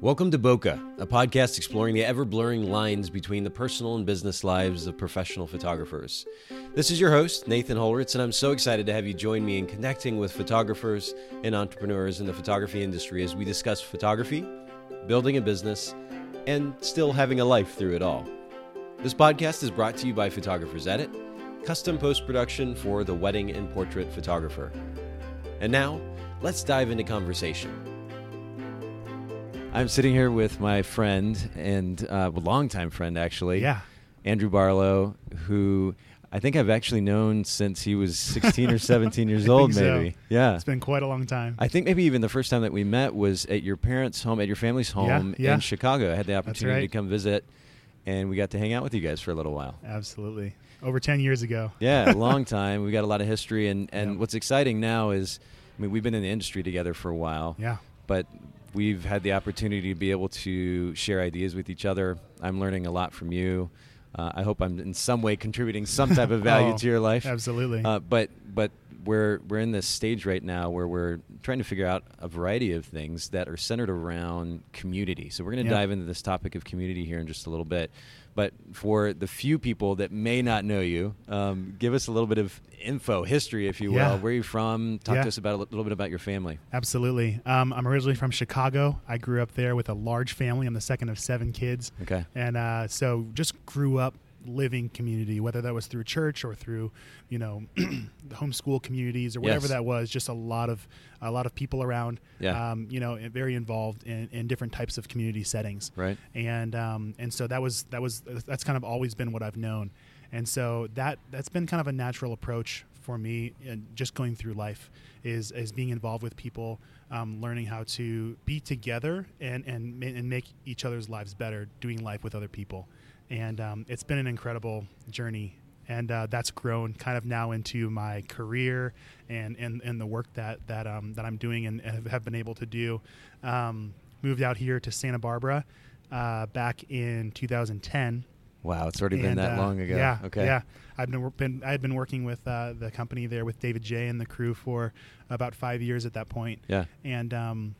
Welcome to Boca, a podcast exploring the ever blurring lines between the personal and business lives of professional photographers. This is your host, Nathan Holritz, and I'm so excited to have you join me in connecting with photographers and entrepreneurs in the photography industry as we discuss photography, building a business, and still having a life through it all. This podcast is brought to you by Photographers Edit, custom post production for the wedding and portrait photographer. And now, let's dive into conversation. I'm sitting here with my friend and uh, a longtime friend, actually. Yeah. Andrew Barlow, who I think I've actually known since he was 16 or 17 years old, think so. maybe. Yeah. It's been quite a long time. I think maybe even the first time that we met was at your parents' home, at your family's home yeah. in Chicago. I had the opportunity to come visit, and we got to hang out with you guys for a little while. Absolutely. Over 10 years ago. Yeah, a long time. We got a lot of history, and, and Yeah. what's exciting now is, I mean, we've been in the industry together for a while, Yeah. but we've had the opportunity to be able to share ideas with each other. I'm learning a lot from you. Uh, I hope I'm in some way contributing some type of value Oh, to your life. Absolutely. Uh, but but we're we're in this stage right now where we're trying to figure out a variety of things that are centered around community. So we're going to Yeah. dive into this topic of community here in just a little bit. But for the few people that may not know you, um, give us a little bit of info, history, if you will. Yeah. Where are you from? Talk Yeah. to us about a little bit about your family. Absolutely. Um, I'm originally from Chicago. I grew up there with a large family. I'm the second of seven kids. Okay. And uh, so just grew up living community, whether that was through church or through, you know, homeschool communities or whatever Yes. that was. Just a lot of a lot of people around. Yeah. Um, you know, very involved in, in different types of community settings. Right. and um, and so that was that was that's kind of always been what I've known, and so that that's been kind of a natural approach for me, and just going through life is is being involved with people, um, learning how to be together and and and make each other's lives better, doing life with other people, and um, it's been an incredible journey. And uh, that's grown kind of now into my career and, and, and the work that that um, that I'm doing and have- been able to do. Um, moved out here to Santa Barbara uh, back in 2010. Wow, it's already been that uh, long ago. Yeah. Okay. Yeah. I've been, been I had been working with uh, the company there with David Jay and the crew for about five years at that point, Yeah. and um,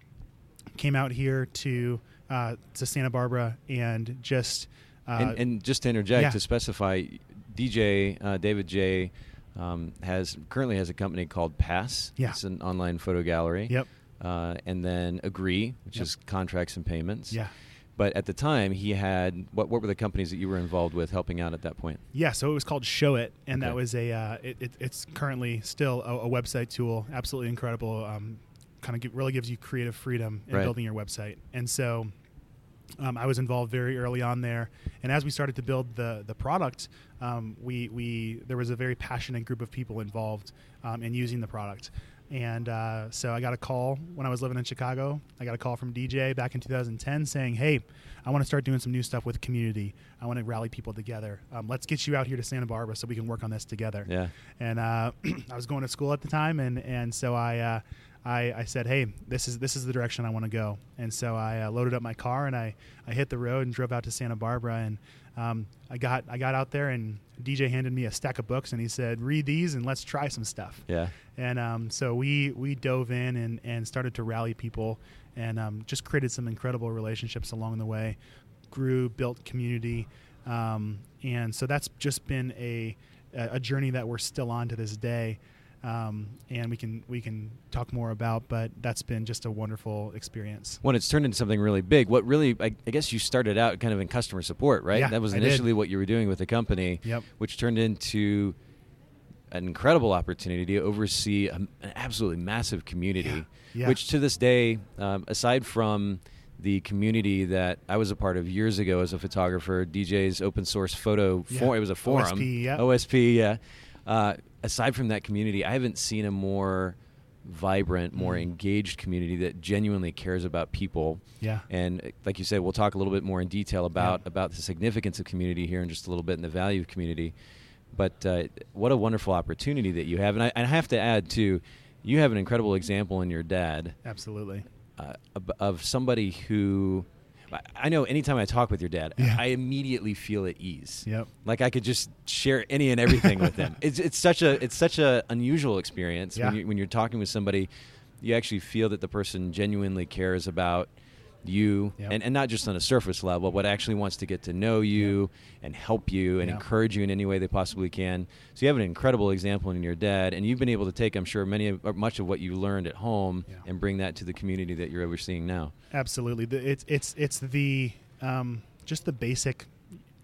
came out here to uh, to Santa Barbara and just and, and just to interject yeah. to specify, DJ uh, David Jay um, has currently has a company called Pass. Yeah. It's an online photo gallery. Yep. Uh, and then Agree, which Yep. is contracts and payments. yeah. But at the time, he had what? What were the companies that you were involved with helping out at that point? Yeah, so it was called Showit, and Okay. that was a. Uh, it, it, it's currently still a, a website tool, absolutely incredible. Um, kind of really gives you creative freedom in Right. building your website, and so um, I was involved very early on there. And as we started to build the the product, um, we we there was a very passionate group of people involved um, in using the product. And uh, so I got a call when I was living in Chicago. I got a call from DJ back in 2010 saying, "Hey, I want to start doing some new stuff with community. I want to rally people together. Um, let's get you out here to Santa Barbara so we can work on this together." Yeah. and uh, I was going to school at the time, and and so I, uh, I I said, hey, this is this is the direction I want to go, and so I uh, loaded up my car and I I hit the road and drove out to Santa Barbara, and um, I got I got out there and DJ handed me a stack of books and he said, read these and let's try some stuff, Yeah. and um, so we we dove in and and started to rally people and um, just created some incredible relationships along the way, grew, built community, um, and so that's just been a a journey that we're still on to this day. Um, and we can we can talk more about, but that's been just a wonderful experience. When it's turned into something really big, what really, I, I guess you started out kind of in customer support, right? Yeah, that was initially what you were doing with the company, Yep. which turned into an incredible opportunity to oversee a, an absolutely massive community, Yeah, yeah. which to this day, um, aside from the community that I was a part of years ago as a photographer, DJ's open source photo Yeah. forum, it was a forum, OSP, yeah. OSP, yeah. Uh, aside from that community, I haven't seen a more vibrant, more Mm. engaged community that genuinely cares about people. Yeah. And uh, like you said, we'll talk a little bit more in detail about Yeah. about the significance of community here in just a little bit and the value of community. But uh, what a wonderful opportunity that you have, and I, and I have to add too, you have an incredible example in your dad Absolutely. uh, of- of somebody who. I- know anytime I talk with your dad, Yeah. I immediately feel at ease. Yep. Like I could just share any and everything with him. It's it's such a it's such a unusual experience Yeah. when you when you're talking with somebody, you actually feel that the person genuinely cares about you Yep. and, and not just on a surface level but actually wants to get to know you and help you and Yeah. encourage you in any way they possibly can so you have an incredible example in your dad and you've been able to take i'm sure many of, much of what you learned at home Yeah. and bring that to the community that you're overseeing now Absolutely, it's it's it's the um, just the basic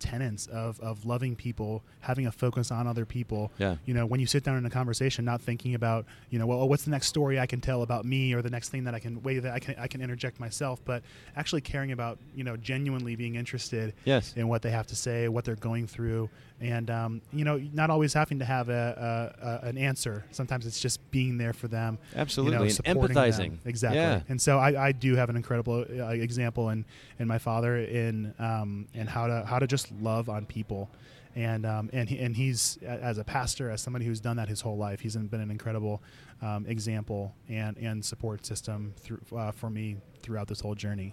tenets of, of loving people, having a focus on other people. Yeah. You know, when you sit down in a conversation, not thinking about you know, well, oh, what's the next story I can tell about me, or the next thing that I can way that I can I can interject myself, but actually caring about you know, genuinely being interested Yes. in what they have to say, what they're going through, and um, you know, not always having to have a, a, a an answer. Sometimes it's just being there for them. Absolutely, you know, supporting empathizing. them. Exactly. Yeah. And so I, I do have an incredible uh, example in, in my father in um, in how to how to just love on people. And um, and he, and he's as a pastor, as somebody who's done that his whole life, he's been an incredible um, example and, and support system through, uh, for me throughout this whole journey.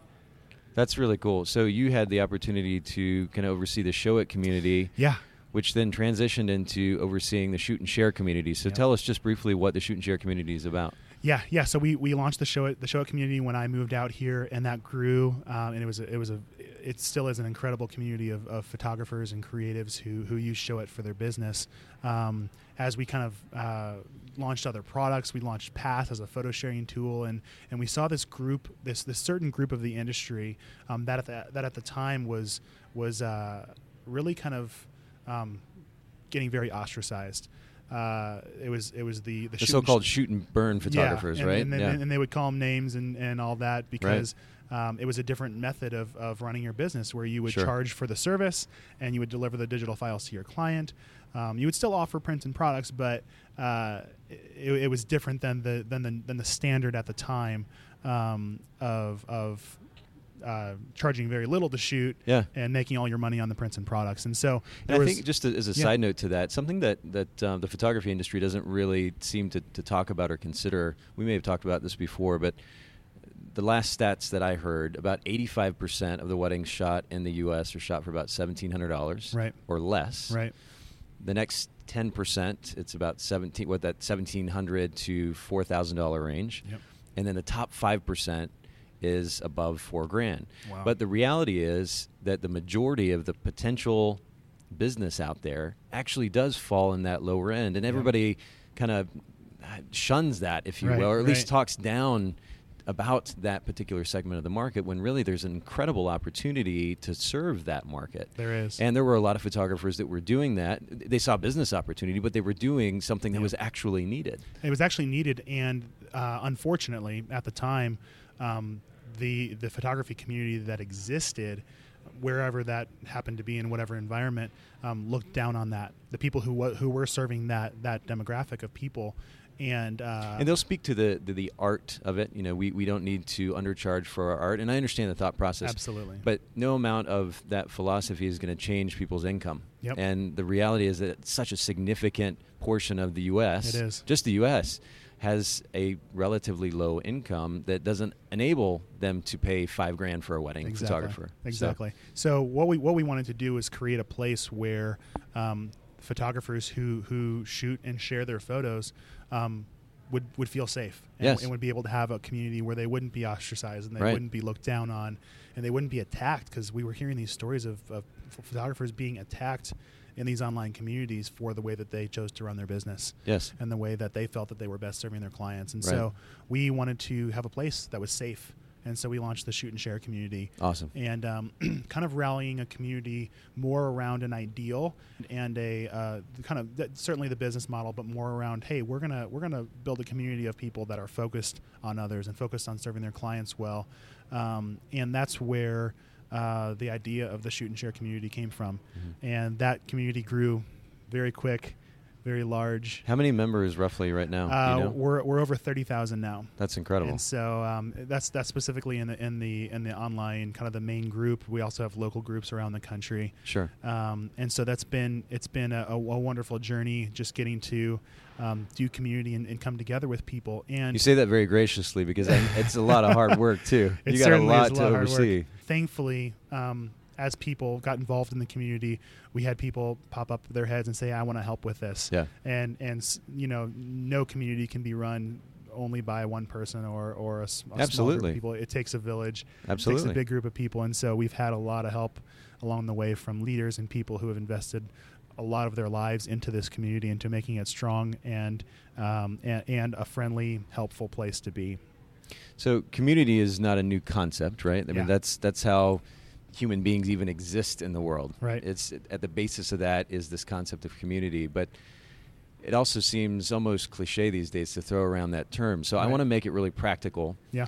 That's really cool. So you had the opportunity to kind of oversee the Showit community, Yeah, which then transitioned into overseeing the shoot and share community. So Yep. tell us just briefly what the shoot and share community is about. Yeah, yeah. So we, we launched the show at the Showit community when I moved out here, and that grew. Um, and it was a, it was a it still is an incredible community of, of photographers and creatives who who use Showit for their business. Um, as we kind of uh, launched other products, we launched Pass as a photo sharing tool, and and we saw this group this this certain group of the industry um, that at the, that at the time was was uh, really kind of um, getting very ostracized. Uh, it was it was the the, The shoot so-called shoot and burn photographers, yeah, and, right? And, then- yeah. and they would call them names and, and all that because um, it was a different method of, of running your business where you would Sure. charge for the service and you would deliver the digital files to your client. Um, you would still offer prints and products, but uh, it, it was different than the than the than the standard at the time um, of of uh, charging very little to shoot Yeah. and making all your money on the prints and products. And so And I was- think just as a yeah. side note to that, something that that um, the photography industry doesn't really seem to, to talk about or consider. We may have talked about this before, but the last stats that I heard, about 85% of the weddings shot in the U.S. are shot for about $1,700 Right. or less. right. The next 10%, it's about 17, what that 1,700 to $4,000 range, Yep. and then the top 5% is above four grand. Wow. But the reality is that the majority of the potential business out there actually does fall in that lower end, and everybody kind of shuns that, if you Right, will, or at least talks down about that particular segment of the market when really there's an incredible opportunity to serve that market. There is. And there were a lot of photographers that were doing that. They saw business opportunity, but they were doing something that Yeah. was actually needed. It was actually needed, and uh, unfortunately, at the time, um, the the photography community that existed, wherever that happened to be in whatever environment, um, looked down on that. The people who who were serving that that demographic of people, and uh, and they'll speak to the, the the art of it. You know, we, we don't need to undercharge for our art, and I understand the thought process. Absolutely. but no amount of that philosophy is going to change people's income. Yep. And the reality is that it's such a significant portion of the U.S. It is. just the U.S. has a relatively low income that doesn't enable them to pay five grand for a wedding exactly. photographer. So- Exactly. So, what we what we wanted to do is create a place where um, photographers who who shoot and share their photos um, would would feel safe and, Yes. and would be able to have a community where they wouldn't be ostracized and they Right. wouldn't be looked down on and they wouldn't be attacked because we were hearing these stories of, of ph- photographers being attacked in these online communities for the way that they chose to run their business yes. and the way that they felt that they were best serving their clients. And Right. so we wanted to have a place that was safe. And so we launched the Shoot and Share community. Awesome. And um, kind of rallying a community more around an ideal and a uh, kind of th- certainly the business model, but more around hey, we're gonna we're gonna build a community of people that are focused on others and focused on serving their clients well. Um, and that's where uh, the idea of the Shoot and Share community came from. Mm-hmm. And that community grew very quick, very large. How many members roughly right now? Uh, you know? We're we're over thirty thousand now. That's incredible. And so um, that's that's specifically in the in the in the online kind of the main group. We also have local groups around the country, Sure. um, and so that's been it's been a, a, a wonderful journey just getting to um, do community and, and come together with people. And You say that very graciously because I, it's a lot of hard work too. You got a lot to lot work. oversee. Thankfully, um, as people got involved in the community, we had people pop up their heads and say, "I want to help with this." Yeah. And and you know, no community can be run only by one person or or a, a small group Absolutely. of people. It takes a village. It takes Absolutely. a big group of people, and so we've had a lot of help along the way from leaders and people who have invested a lot of their lives into this community, into making it strong and um, and, and a friendly, helpful place to be. So community is not a new concept, right? I Yeah. mean, that's that's how human beings even exist in the world. Right. It's at the basis of that is this concept of community, but it also seems almost cliche these days to throw around that term. So I want to make it really practical Yeah.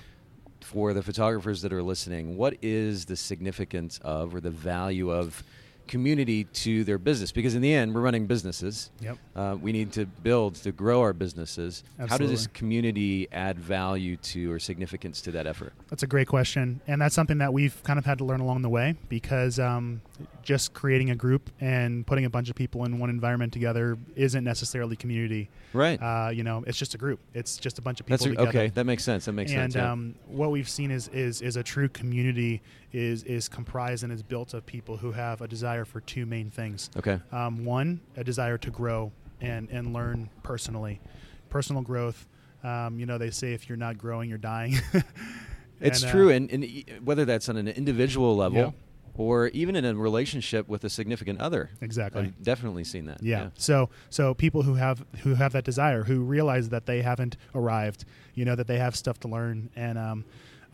for the photographers that are listening. What is the significance of or the value of community to their business? Because in the end, we're running businesses. Yep. Uh, we need to build to grow our businesses. How does this community add value to or significance to that effort? That's a great question, and that's something that we've kind of had to learn along the way because um, just creating a group and putting a bunch of people in one environment together isn't necessarily community. Right. Uh, you know, it's just a group. It's just a bunch of people a, together. okay. That makes sense. That makes and sense. yeah. um, what we've seen is, is is a true community is is comprised and is built of people who have a desire for two main things. okay. Um, one, a desire to grow and and learn personally, personal growth. Um, you know, they say if you're not growing, you're dying. It's And, uh, true, and, and whether that's on an individual level Yeah. Or even in a relationship with a significant other, Exactly. I've definitely seen that. Yeah. So so people who have who have that desire, who realize that they haven't arrived, you know, that they have stuff to learn, and um,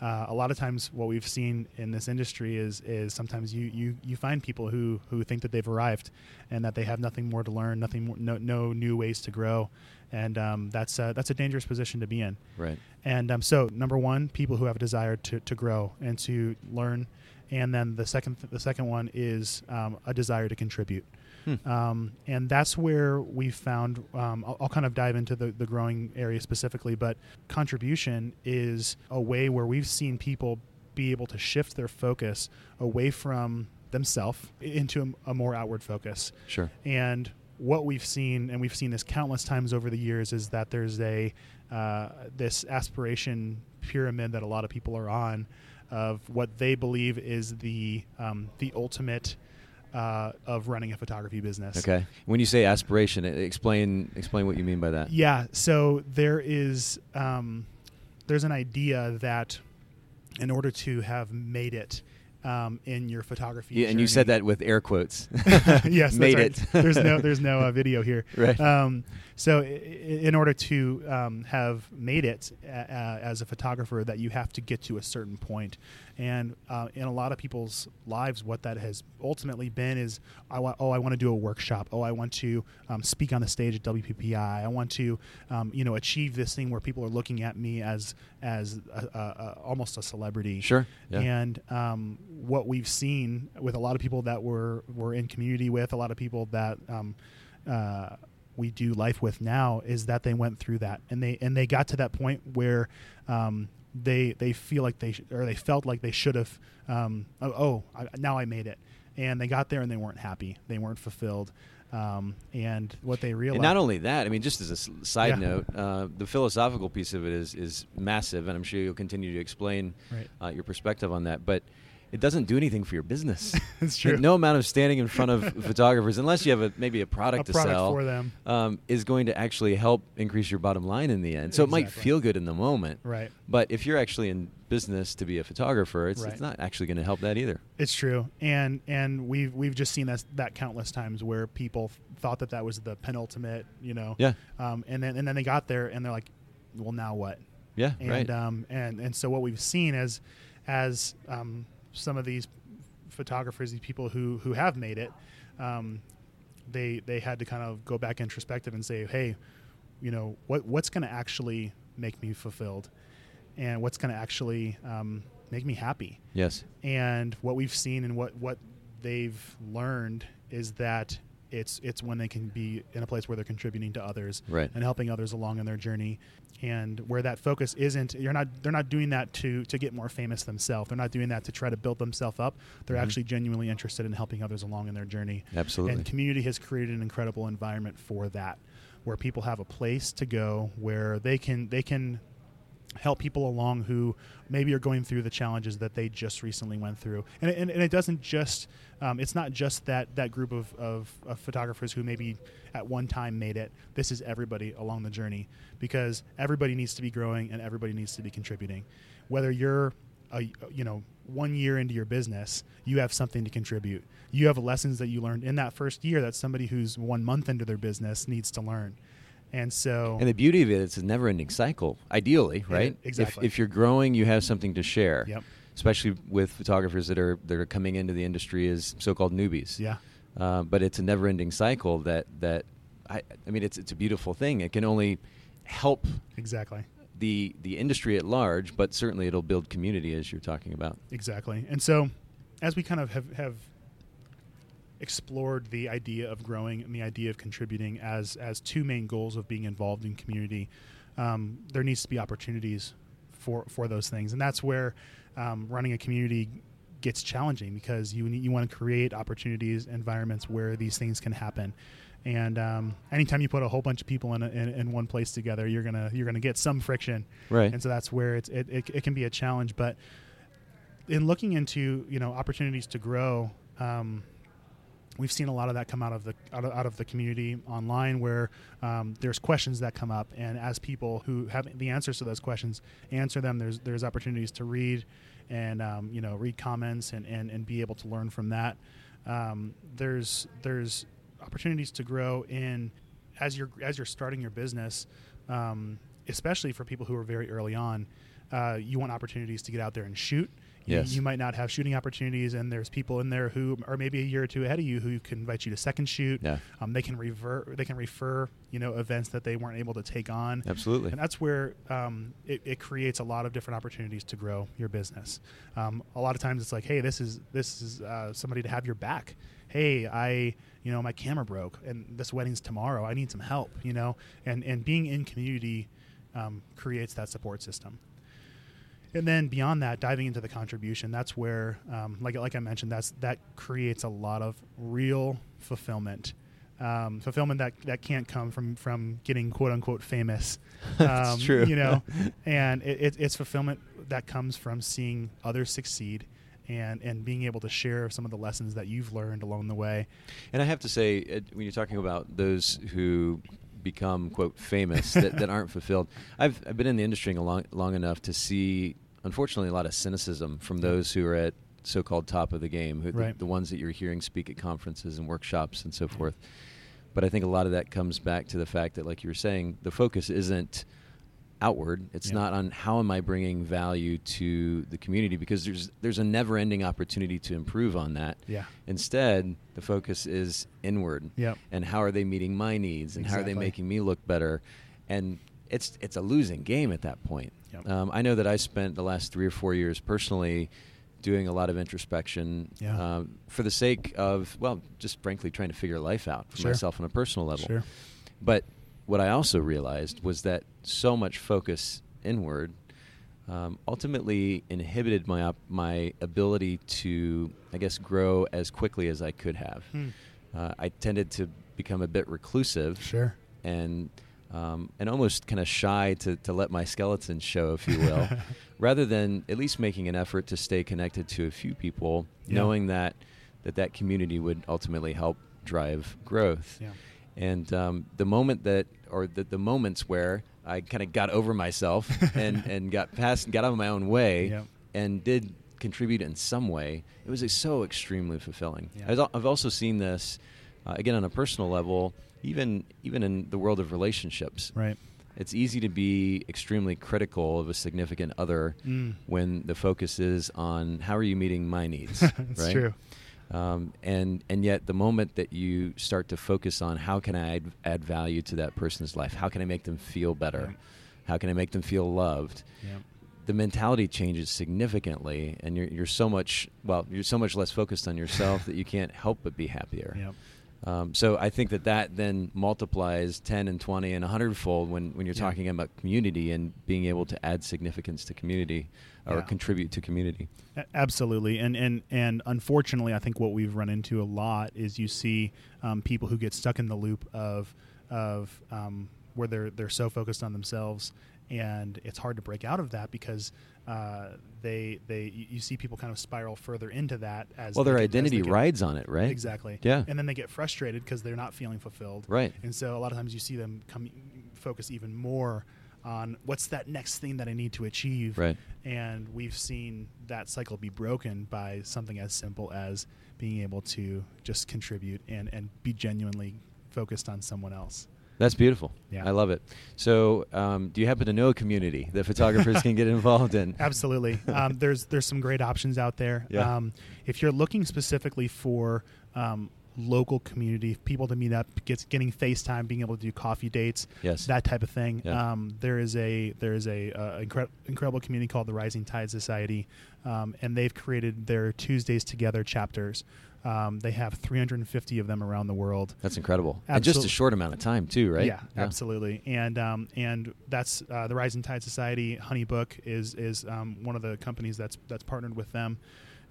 uh, a lot of times what we've seen in this industry is is sometimes you you you find people who who think that they've arrived, and that they have nothing more to learn, nothing more, no no new ways to grow, and um, that's uh, that's a dangerous position to be in. Right. And um, so, number one, people who have a desire to, to grow and to learn, and then the second the second one is um, a desire to contribute. Hmm. Um, and that's where we found. Um, I'll, I'll kind of dive into the, the growing area specifically, but contribution is a way where we've seen people be able to shift their focus away from themselves into a, a more outward focus. Sure. And what we've seen, and we've seen this countless times over the years, is that there's a uh, this aspiration pyramid that a lot of people are on of what they believe is the um, the ultimate uh, of running a photography business. Okay. When you say aspiration, explain explain what you mean by that. Yeah. So there is um, there's an idea that in order to have made it um, in your photography, Yeah, and you said that with air quotes. yes, made right. it. there's no there's no uh, video here. Right. Um, so, i- in order to um, have made it uh, uh, as a photographer, that you have to get to a certain point, and uh, in a lot of people's lives, what that has ultimately been is, I want, oh, I want to do a workshop. Oh, I want to um, speak on the stage at WPPI. I want to, um, you know, achieve this thing where people are looking at me as as a, a, a, almost a celebrity. Sure. Yeah. And um, what we've seen with a lot of people that we're we're in community with, a lot of people that um, uh, we do life with now, is that they went through that and they and they got to that point where um, they they feel like they sh- or they felt like they should have. Um, oh, oh I, now I made it, and they got there and they weren't happy. They weren't fulfilled. Um, and what they realized. And not only that, I mean, just as a side Yeah. note, uh, the philosophical piece of it is is massive, and I'm sure you'll continue to explain Right. uh, your perspective on that. But it doesn't do anything for your business. It's true. No amount of standing in front of photographers, unless you have a maybe a product a to product sell, for them. um, is going to actually help increase your bottom line in the end. So it might feel good in the moment, Right. but if you're actually in business to be a photographer, it's, Right. it's not actually going to help that either. It's true, and and we've we've just seen that that countless times where people thought that that was the penultimate, you know. Yeah. Um, and then and then they got there and they're like, well, now what? Yeah, And right. um, and and so what we've seen as as um, some of these photographers, these people who who have made it, um, they they had to kind of go back introspective and say, hey, you know, what what's going to actually make me fulfilled, and what's going to actually um, make me happy yes. and what we've seen and what what they've learned is that it's it's when they can be in a place where they're contributing to others Right. and helping others along in their journey and where that focus isn't you're not they're not doing that to to get more famous themselves they're not doing that to try to build themselves up they're Mhm. actually genuinely interested in helping others along in their journey Absolutely. and community has created an incredible environment for that, where people have a place to go where they can they can help people along who maybe are going through the challenges that they just recently went through. And, and, and it doesn't just, um, it's not just that, that group of, of, of, photographers who maybe at one time made it. This is everybody along the journey because everybody needs to be growing and everybody needs to be contributing. Whether you're a, you know, one year into your business, you have something to contribute. You have lessons that you learned in that first year that somebody who's one month into their business needs to learn. And so, and the beauty of it, it's a never-ending cycle. Ideally, right? exactly. If, if, you're growing, you have something to share. Yep. Especially with photographers that are that are coming into the industry as so-called newbies. Yeah. Uh, but it's a never-ending cycle that that I, I mean, it's it's a beautiful thing. It can only help exactly the the industry at large, but certainly it'll build community as you're talking about. Exactly. And so, as we kind of have, have explored the idea of growing and the idea of contributing as as two main goals of being involved in community. Um, there needs to be opportunities for for those things, and that's where um, running a community gets challenging because you you want to create opportunities, environments where these things can happen. And um, anytime you put a whole bunch of people in, a, in, in one place together, you're gonna you're gonna get some friction, right? And so that's where it's it, it, it can be a challenge. But in looking into you know opportunities to grow, um, we've seen a lot of that come out of the out of, out of the community online where um, there's questions that come up and as people who have the answers to those questions answer them there's there's opportunities to read and um, you know read comments and, and and be able to learn from that. Um, there's there's opportunities to grow in as you're as you're starting your business um, especially for people who are very early on uh, you want opportunities to get out there and shoot Yes. You, you, might not have shooting opportunities, and there's people in there who are maybe a year or two ahead of you who can invite you to second shoot. Yeah. Um, they can revert. They can refer you know events that they weren't able to take on. Absolutely. And that's where um, it, it, creates a lot of different opportunities to grow your business. Um, a lot of times it's like, hey, this is this is uh, somebody to have your back. Hey, I you know my camera broke, and this wedding's tomorrow. I need some help. You know, and and being in community um, creates that support system and then beyond that, diving into the contribution, that's where, um, like like I mentioned, that's that creates a lot of real fulfillment. Um, fulfillment that, that can't come from from getting quote unquote famous. that's um, true. You know, and it, it, it's fulfillment that comes from seeing others succeed and and being able to share some of the lessons that you've learned along the way. And I have to say, when you're talking about those who become quote famous that, that aren't fulfilled. I've I've been in the industry long long enough to see unfortunately a lot of cynicism from those who are at so-called top of the game, who, right. the, the, ones that you're hearing speak at conferences and workshops and so forth. But I think a lot of that comes back to the fact that, like you were saying, the focus isn't outward. It's yeah. not on how am I bringing value to the community because there's there's a never-ending opportunity to improve on that. Yeah. Instead, the focus is inward. Yep. And how are they meeting my needs and exactly. how are they making me look better? And it's it's a losing game at that point. Yep. Um, I know that I spent the last three or four years personally doing a lot of introspection yeah. um, for the sake of well, just frankly trying to figure life out for sure. myself on a personal level. Sure. But what I also realized was that so much focus inward um, ultimately inhibited my op- my ability to, I guess, grow as quickly as I could have. Hmm. Uh, I tended to become a bit reclusive, Sure. and um, and almost kind of shy to, to let my skeleton show, if you will, rather than at least making an effort to stay connected to a few people, Yeah. knowing that that that community would ultimately help drive growth. Yeah. And um, the moment that, or the, the moments where I kind of got over myself and, and got past, got out of my own way, Yep. and did contribute in some way, it was so extremely fulfilling. Yeah. I've also seen this uh, again on a personal level, even even in the world of relationships. Right. It's easy to be extremely critical of a significant other Mm. when the focus is on how are you meeting my needs. It's right? true. Um, and and yet the moment that you start to focus on how can I add, add value to that person's life, how can I make them feel better, Right. how can I make them feel loved, Yeah. the mentality changes significantly, and you're you're so much well you're so much less focused on yourself that you can't help but be happier. Yep. Um, so I think that that then multiplies 10 and 20 and 100 fold when, when you're Yeah. talking about community and being able to add significance to community or Yeah. contribute to community. Absolutely, and and and unfortunately, I think what we've run into a lot is you see um, people who get stuck in the loop of of um, where they're they're so focused on themselves and it's hard to break out of that because uh, they they you see people kind of spiral further into that as well their get- identity get- rides on it, right? exactly Yeah. and then they get frustrated because they're not feeling fulfilled Right. and so a lot of times you see them come focus even more on what's that next thing that I need to achieve Right. and we've seen that cycle be broken by something as simple as being able to just contribute and and be genuinely focused on someone else That's beautiful. Yeah. I love it. So, um, do you happen to know a community that photographers can get involved in? Absolutely. Um, there's there's some great options out there. Yeah. Um, if you're looking specifically for um, local community, people to meet up, gets getting FaceTime, being able to do coffee dates, Yes. that type of thing. Yeah. Um, there is a there is a, uh incre- incredible community called the Rising Tide Society, um, and they've created their Tuesdays Together chapters. Um, they have 350 of them around the world. That's incredible. And just a short amount of time, too, right? Yeah, absolutely. And um, and that's uh, the Rising Tide Society. Honeybook is is um, one of the companies that's that's partnered with them,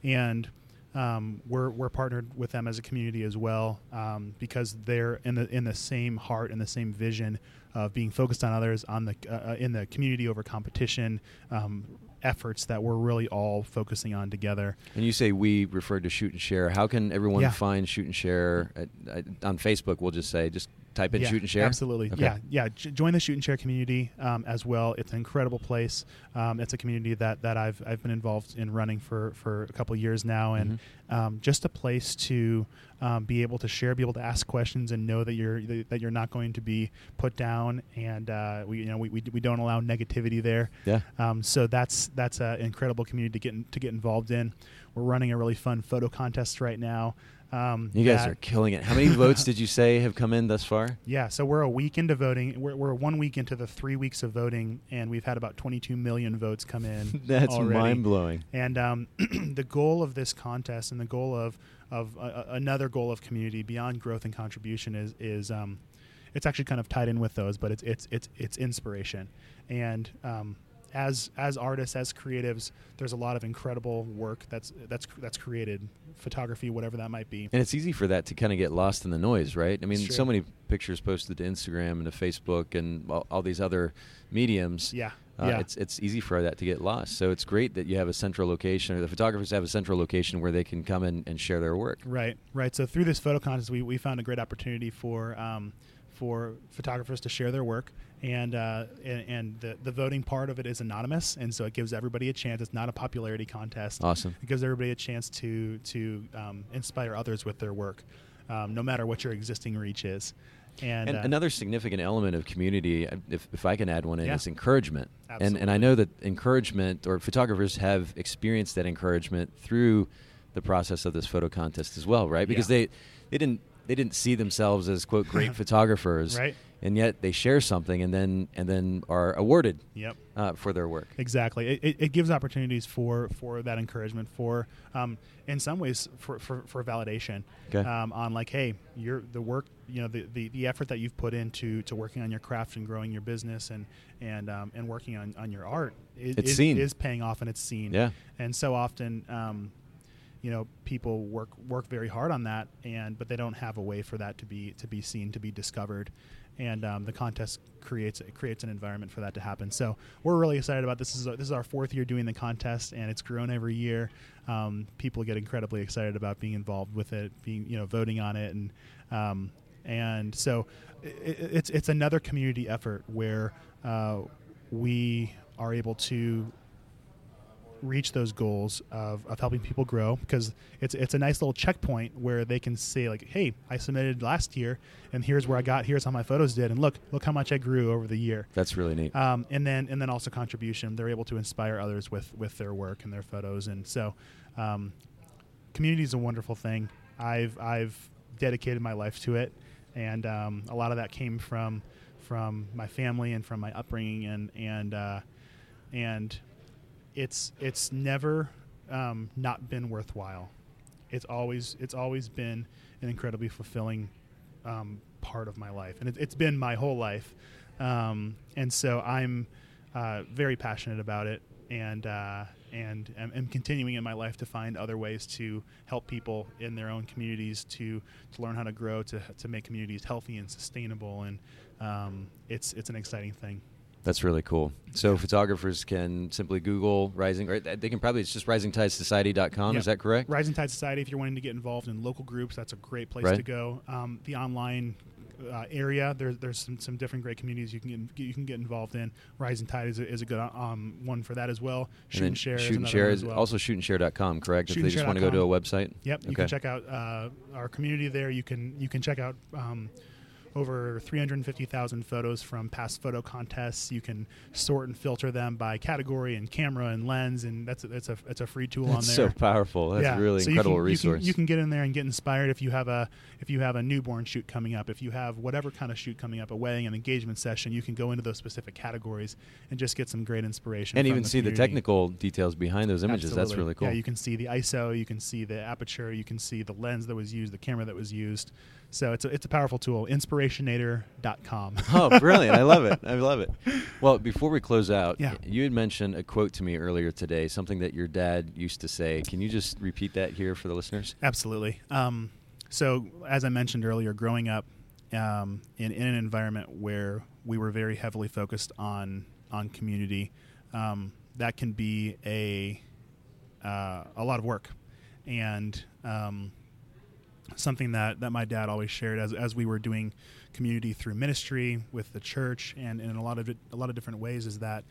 and um, we're we're partnered with them as a community as well um, because they're in the in the same heart and the same vision of being focused on others on the uh, in the community over competition. Efforts that we're really all focusing on together And you say we referred to Shoot and Share. How can everyone Yeah. find Shoot and Share at, at, on Facebook? We'll just say, just type in yeah, Shoot and Share. Absolutely. Okay. Yeah, yeah. J- join the Shoot and Share community um, as well. It's an incredible place. Um, it's a community that, that I've I've been involved in running for, for a couple years now, and Mm-hmm. um, just a place to um, be able to share, be able to ask questions, and know that you're that you're not going to be put down. And uh, we you know we, we, we don't allow negativity there. Yeah. Um, so that's that's an incredible community to get in, to get involved in. We're running a really fun photo contest right now. Um, You guys that- are killing it. How many votes did you say have come in thus far? yeah, so we're a week into voting. We're, we're one week into the three weeks of voting, and we've had about 22 million votes come in. That's mind blowing. And um, the goal of this contest, and the goal of of uh, another goal of community beyond growth and contribution, is is um, it's actually kind of tied in with those, but it's it's it's it's inspiration. And um, as as artists, as creatives, there's a lot of incredible work that's that's that's created, photography, whatever that might be. And it's easy for that to kind of get lost in the noise, right? I mean, so many pictures posted to Instagram and to Facebook and all, all these other mediums. Yeah, Uh, yeah. It's it's easy for that to get lost. So it's great that you have a central location, or the photographers have a central location where they can come in and share their work. Right, right. So through this photo contest, we, we found a great opportunity for um, for photographers to share their work, and uh, and, and the, the voting part of it is anonymous, and so it gives everybody a chance. It's not a popularity contest. Awesome. It gives everybody a chance to to um, inspire others with their work, um, no matter what your existing reach is. And, And uh, another significant element of community, uh, if, if I can add one in, Yeah. is encouragement. Absolutely. And and I know that encouragement, or photographers have experienced that encouragement through the process of this photo contest as well, right? Because Yeah. they they didn't they didn't see themselves as quote great photographers, Right. And yet they share something and then and then are awarded Yep. uh, for their work. Exactly. It, it, gives opportunities for, for that encouragement, for um, in some ways for, for, for validation. Okay. Um, on like, hey, you're the work, you know, the, the, the effort that you've put into to working on your craft and growing your business and and um, and working on, on your art is, It's is, seen. is paying off and it's seen. Yeah. And so often, um, you know, people work work very hard on that, and but they don't have a way for that to be to be seen, to be discovered, and um, the contest creates it creates an environment for that to happen. So we're really excited about this. This is this is our fourth year doing the contest, and it's grown every year. Um, people get incredibly excited about being involved with it, being you know voting on it, and um, and so i i- it's it's another community effort where uh, we are able to reach those goals of, of helping people grow because it's it's a nice little checkpoint where they can say like hey i submitted last year and here's where i got here's how my photos did and look look how much i grew over the year. That's really neat. um, and then and then also contribution. They're able to inspire others with with their work and their photos. And so um, community is a wonderful thing. I've i've dedicated my life to it. And um, a lot of that came from from my family and from my upbringing and and uh, and it's it's never um, not been worthwhile. It's always it's always been an incredibly fulfilling um, part of my life, and it, it's been my whole life. Um, and so I'm uh, very passionate about it, and uh, and am, am continuing in my life to find other ways to help people in their own communities to to learn how to grow, to to make communities healthy and sustainable, and um, it's it's an exciting thing. That's really cool. So photographers can simply Google Rising, right? They can probably, it's just risingtidesociety.com. Yeah. Is that correct? Rising Tide Society, if you're wanting to get involved in local groups, that's a great place Right. to go. Um, the online uh, area, there, there's some, some different great communities you can get, you can get involved in. Rising Tide is a, is a good um, one for that as well. Shoot and and, share, is shoot and share is well. also shootandshare.com, correct? if they just want to go to a website. Yep, Okay. you can check out uh, our community there. You can you can check out um, over 350,000 photos from past photo contests. You can sort and filter them by category and camera and lens, and that's a, that's a it's a free tool on That's there. so powerful. That's yeah. a really so you incredible can, resource. You can, you can get in there and get inspired if you have a if you have a newborn shoot coming up, if you have whatever kind of shoot coming up, a wedding, an engagement session. You can go into those specific categories and just get some great inspiration. and even the see the technical details behind those images. That's really cool. Yeah, you can see the ISO, you can see the aperture, you can see the lens that was used, the camera that was used. So it's a, it's a powerful tool. Inspirationator.com. oh, brilliant. I love it. I love it. Well, before we close out, Yeah. you had mentioned a quote to me earlier today, something that your dad used to say. Can you just repeat that here for the listeners? Absolutely. Um, so, as I mentioned earlier, growing up um, in, in an environment where we were very heavily focused on on community, um, that can be a uh, a lot of work, and um, something that, that my dad always shared as, as we were doing community through ministry with the church and, and in a lot of a lot of different ways is that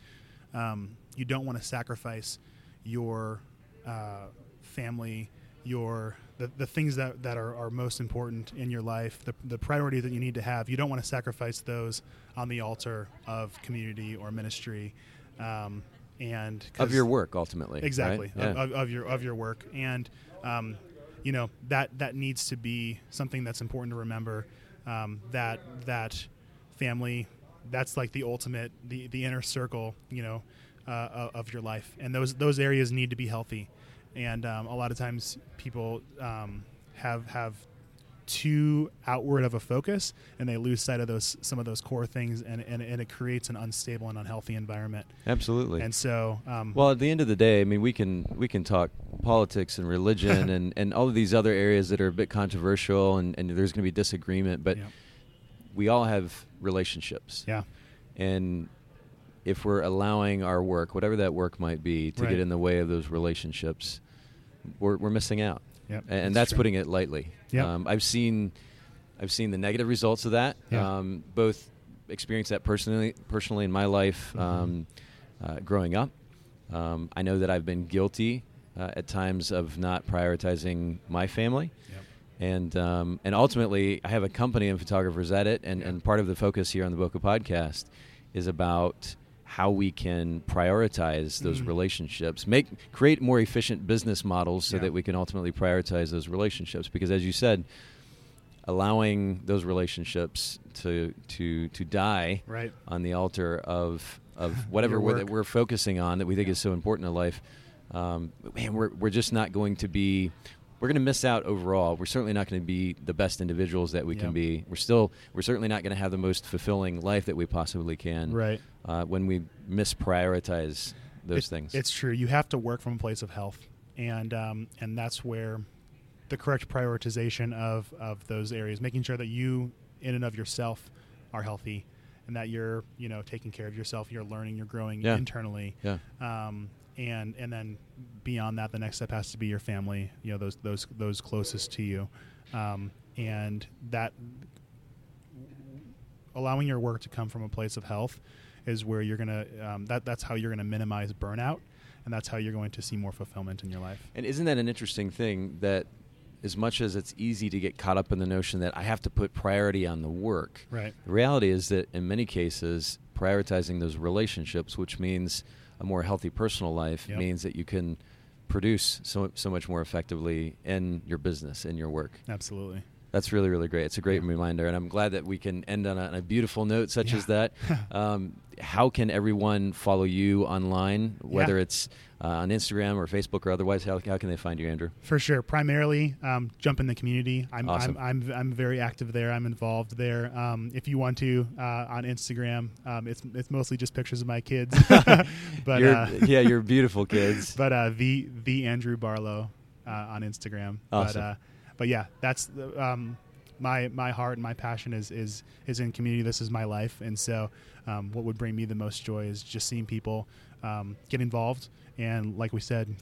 um, you don't want to sacrifice your uh, family, your the, the things that, that are, are most important in your life, the, the priorities that you need to have. You don't want to sacrifice those on the altar of community or ministry. Um, and of your work, ultimately. right? exactly Yeah. of, of, of your of your work and um, you know that that needs to be something that's important to remember um, that that family that's like the ultimate the the inner circle you know uh, of- of your life. And those those areas need to be healthy. And um, a lot of times people um, have have too outward of a focus and they lose sight of those some of those core things and, and, and it creates an unstable and unhealthy environment Absolutely. and so um, Well, at the end of the day, I mean, we can we can talk politics and religion and, and all of these other areas that are a bit controversial, and, and there's going to be disagreement, but yeah. we all have relationships, yeah and if we're allowing our work, whatever that work might be, to Right. get in the way of those relationships, we're we're missing out, Yep, and, that's that's putting it lightly. Yep. Um, I've seen I've seen the negative results of that. Yeah. Um, both experienced that personally personally in my life Mhm. um, uh, growing up. Um, I know that I've been guilty uh, at times of not prioritizing my family. Yep. And um, and ultimately, I have a company in Photographers Edit, and, and part of the focus here on the Boca Podcast is about how we can prioritize those Mhm. relationships, make create more efficient business models, so Yeah. that we can ultimately prioritize those relationships. Because as you said, allowing those relationships to to to die right on the altar of of whatever we're, that we're focusing on that we think is so important in life, um, man, we're we're just not going to be. We're going to miss out overall. We're certainly not going to be the best individuals that we can be. We're still. We're certainly not going to have the most fulfilling life that we possibly can. right Uh, when we misprioritize those It- things. it's true you have to work from a place of health and um, and that's where the correct prioritization of of those areas making sure that you in and of yourself are healthy and that you're you know taking care of yourself you're learning you're growing Yeah. internally yeah. um, and and then beyond that, the next step has to be your family. You know, those those those closest to you, um, and that allowing your work to come from a place of health is where you're gonna um, that that's how you're gonna minimize burnout, and that's how you're going to see more fulfillment in your life. And isn't that an interesting thing that as much as it's easy to get caught up in the notion that I have to put priority on the work, Right. the reality is that in many cases, prioritizing those relationships, which means a more healthy personal life, Yep. means that you can produce so, so much more effectively in your business, in your work. Absolutely. That's really, really great. It's a great Yeah. reminder, and I'm glad that we can end on a, on a beautiful note such Yeah. as that. um, how can everyone follow you online, whether Yeah. it's uh, on Instagram or Facebook or otherwise? How, how can they find you, Andrew? For sure. Primarily, um, jump in the community. I'm, Awesome. I'm, I'm, I'm very active there. I'm involved there. Um, if you want to, uh, on Instagram, um, it's, it's mostly just pictures of my kids. but, You're- uh, yeah, you're beautiful kids. but uh, the the Andrew Barlow uh, on Instagram. Awesome. But uh, but yeah, that's the, um, my my heart and my passion is is is in community. This is my life, and so um, what would bring me the most joy is just seeing people um, get involved and, like we said,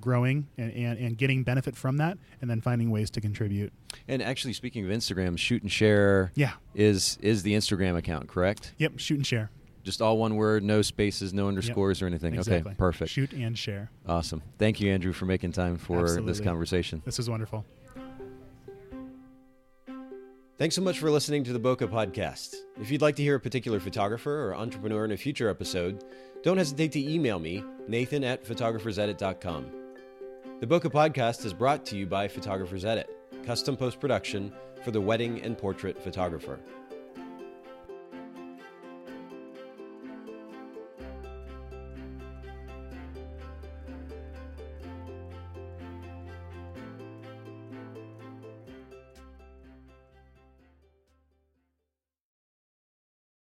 growing and, and, and getting benefit from that, and then finding ways to contribute. And actually, speaking of Instagram, shoot and share Yeah. is is the Instagram account, correct? Yep. Shoot and share. Just all one word, no spaces, no underscores or anything. Exactly. Okay, perfect. Shoot and share. Awesome. Thank you, Andrew, for making time for this conversation. This was wonderful. Thanks so much for listening to the Boca Podcast. If you'd like to hear a particular photographer or entrepreneur in a future episode, don't hesitate to email me, nathan at photographersedit.com. The Boca Podcast is brought to you by Photographers Edit, custom post production for the wedding and portrait photographer.